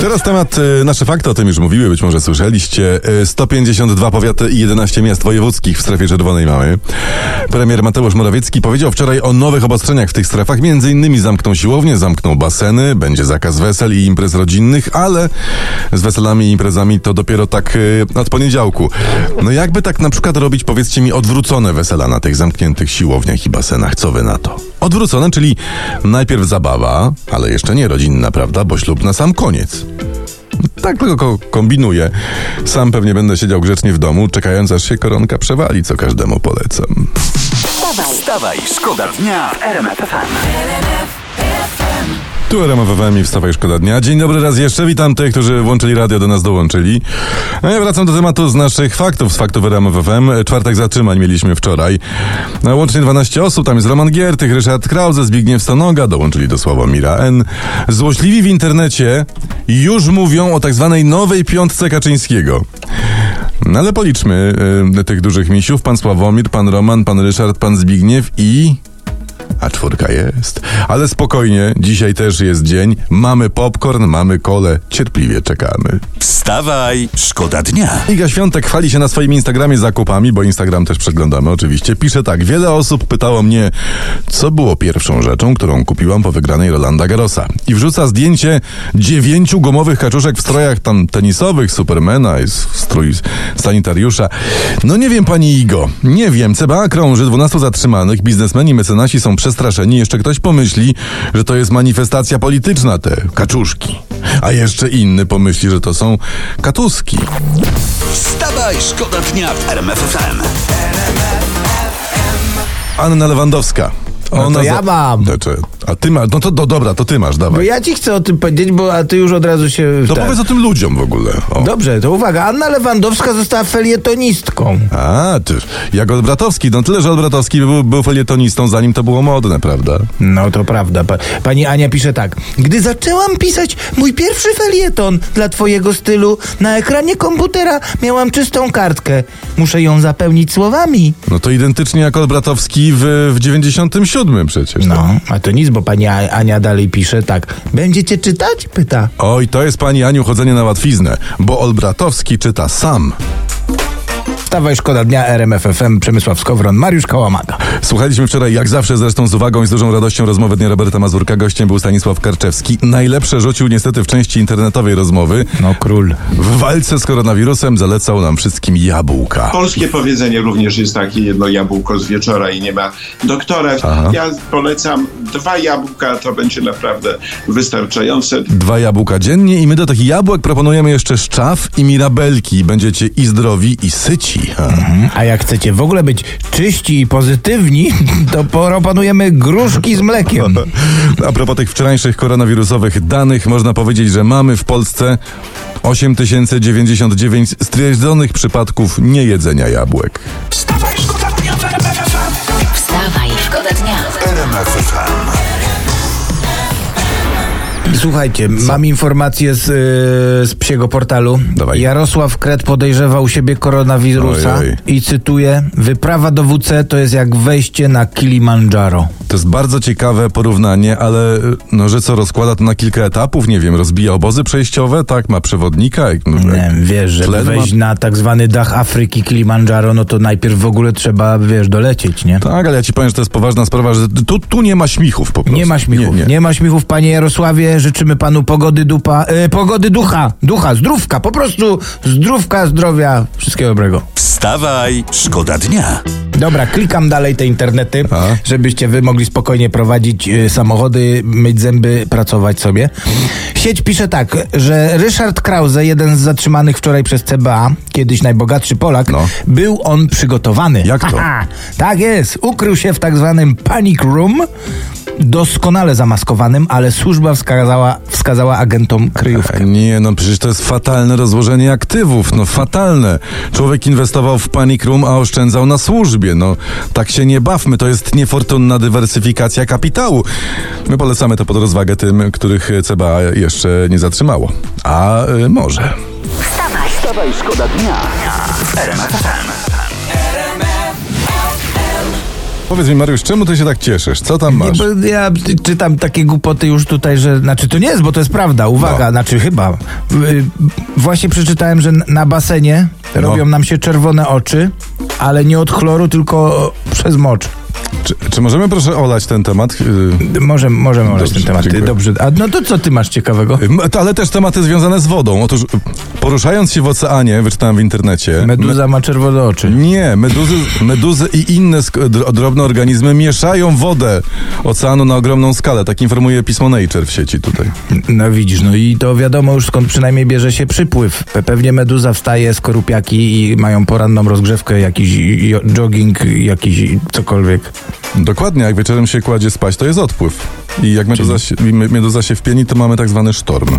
Teraz temat, e, nasze fakty o tym już mówiły, być może słyszeliście. E, 152 powiaty i 11 miast wojewódzkich w strefie czerwonej mamy. Premier Mateusz Morawiecki powiedział wczoraj o nowych obostrzeniach w tych strefach. Między innymi zamkną siłownie, zamkną baseny, będzie zakaz wesel i imprez rodzinnych, ale z weselami i imprezami to dopiero tak e, od poniedziałku. No jakby tak na przykład robić, powiedzcie mi, odwrócone wesela na tych zamkniętych siłowniach i basenach. Co wy na to? Odwrócone, czyli najpierw zabawa, ale jeszcze nie rodzinna, prawda? Bo ślub na sam koniec. Tak tylko kombinuję. Sam pewnie będę siedział grzecznie w domu, czekając aż się koronka przewali, co każdemu polecam. Wstawaj, Wstawaj, szkoda dnia w RMF FM. Tu RMF FM i wstawaj szkoda dnia. Dzień dobry raz jeszcze. Witam tych, którzy włączyli radio, do nas dołączyli. No ja wracam do tematu z naszych faktów, z faktów RMF FM. Czwartek zatrzymań mieliśmy wczoraj. No, łącznie 12 osób, tam jest Roman Giertych, Ryszard Krause, Zbigniew Stanoga, dołączyli do Sławomira N. Złośliwi w internecie już mówią o tak zwanej nowej piątce Kaczyńskiego. No ale policzmy y, tych dużych misiów. Pan Sławomir, pan Roman, pan Ryszard, pan Zbigniew i... Czwórka jest. Ale spokojnie, dzisiaj też jest dzień. Mamy popcorn, mamy kole. Cierpliwie czekamy. Wstawaj, szkoda dnia. Iga Świątek chwali się na swoim Instagramie zakupami, bo Instagram też przeglądamy oczywiście. Pisze tak, wiele osób pytało mnie, co było pierwszą rzeczą, którą kupiłam po wygranej Rolanda Garrosa. I wrzuca zdjęcie dziewięciu gumowych kaczuszek w strojach tam tenisowych, Supermana, jest strój sanitariusza. No nie wiem, pani Igo, nie wiem. CBA krąży 12 zatrzymanych, biznesmeni, mecenasi są przestraszeni. Jeszcze ktoś pomyśli, że to jest manifestacja polityczna, te kaczuszki. A jeszcze inny pomyśli, że to są katuski. Wstawaj, szkoda dnia w RMF FM. Anna Lewandowska. No to ja za- mam. Znaczy, a ty masz, no to do, dobra, to ty masz, Bo dawaj. ja ci chcę o tym powiedzieć, bo a ty już od razu się... To powiedz o tym ludziom w ogóle. O. Dobrze, to uwaga. Anna Lewandowska została felietonistką. A, ty, jak Olbratowski, no tyle, że Olbratowski był, był felietonistą, zanim to było modne, prawda? No to prawda. Pa, pani Ania pisze tak. Gdy zaczęłam pisać mój pierwszy felieton dla twojego stylu, na ekranie komputera miałam czystą kartkę. Muszę ją zapełnić słowami. No to identycznie jak Olbratowski w, w 97 przecież. No, a to nic, bo pani Ania dalej pisze tak. Będziecie czytać? Pyta. Oj, to jest pani Aniu chodzenie na łatwiznę, bo Olbratowski czyta sam. Wstawaj, szkoda dnia, RMF FM, Przemysław Skowron, Mariusz Kałamaga. Słuchaliśmy wczoraj, jak zawsze zresztą z uwagą i z dużą radością rozmowy dnia Roberta Mazurka. Gościem był Stanisław Karczewski. Najlepsze rzucił niestety w części internetowej rozmowy. No król. W walce z koronawirusem zalecał nam wszystkim jabłka. Polskie powiedzenie również jest takie, jedno jabłko z wieczora i nie ma doktora. Aha. Ja polecam dwa jabłka, to będzie naprawdę wystarczające. Dwa jabłka dziennie i my do tych jabłek proponujemy jeszcze szczaw i mirabelki. Będziecie i zdrowi, i syci. Ha. A jak chcecie w ogóle być czyści i pozytywni, to proponujemy gruszki z mlekiem. A propos tych wczorajszych koronawirusowych danych, można powiedzieć, że mamy w Polsce 8099 stwierdzonych przypadków niejedzenia jabłek. Wstawaj, szkoda dnia w RMF FM. wstawaj, szkoda dnia. RMF FM. Słuchajcie, mam informację z, yy, z psiego portalu. Dawaj. Jarosław Kret podejrzewa u siebie koronawirusa Ojej. i cytuję, wyprawa do WC to jest jak wejście na Kilimandżaro. To jest bardzo ciekawe porównanie, ale no, że co, rozkłada to na kilka etapów? Nie wiem, rozbija obozy przejściowe, tak? Ma przewodnika? Jak, no, Nie, wiesz, żeby tlen ma- wejść na tak zwany dach Afryki Kilimandżaro, no to najpierw w ogóle trzeba, wiesz, dolecieć, nie? Tak, ale ja ci powiem, że to jest poważna sprawa, że tu, tu nie ma śmichów po prostu. Nie ma śmiechów. Nie, Nie, nie. ma śmiechów, panie Jarosławie. Życzymy panu pogody dupa, e, pogody ducha, ducha, zdrówka, po prostu zdrówka, zdrowia, wszystkiego dobrego. Wstawaj, szkoda dnia. Dobra, klikam dalej te internety, A? żebyście wy mogli spokojnie prowadzić e, samochody, myć zęby, pracować sobie. Sieć pisze tak, że Ryszard Krause, jeden z zatrzymanych wczoraj przez CBA, kiedyś najbogatszy Polak, No. był on przygotowany. Jak to? Haha, tak jest. Ukrył się w tak zwanym panic room, doskonale zamaskowanym, ale służba wskazała, wskazała agentom kryjówkę. Nie, no przecież to jest fatalne rozłożenie aktywów, no fatalne. Człowiek inwestował w panic room, a oszczędzał na służbie, no tak się nie bawmy, to jest niefortunna dywersyfikacja kapitału. My polecamy to pod rozwagę tym, których CBA jeszcze nie zatrzymało. A y, może. Wstawaj, szkoda dnia FM. Powiedz mi, Mariusz, czemu ty się tak cieszysz? Co tam Nie, masz? bo ja czytam takie głupoty już tutaj, że. Znaczy to nie jest, bo to jest prawda. Uwaga, No. znaczy chyba. Y, Właśnie przeczytałem, że na basenie No. robią nam się czerwone oczy, ale nie od chloru, tylko przez mocz. Czy, czy możemy proszę olać ten temat? Yy, Możemy, możemy olać Dobrze, ten temat. dziękuję. Dobrze. A no to co ty masz ciekawego? m- Ale też tematy związane z wodą. Otóż poruszając się w oceanie, wyczytałem w internecie. Meduza ma czerwone oczy. Nie, meduzy, meduzy i inne drobne organizmy mieszają wodę oceanu na ogromną skalę. Tak informuje pismo Nature w sieci tutaj. No widzisz, no i to wiadomo już skąd przynajmniej bierze się przypływ. Pe- Pewnie meduza wstaje, skorupiaki i mają poranną rozgrzewkę, jakiś jo- jogging, jakiś cokolwiek. Dokładnie, jak wieczorem się kładzie spać, to jest odpływ. I jak meduza się, meduza się wpieni, to mamy tak zwany sztorm.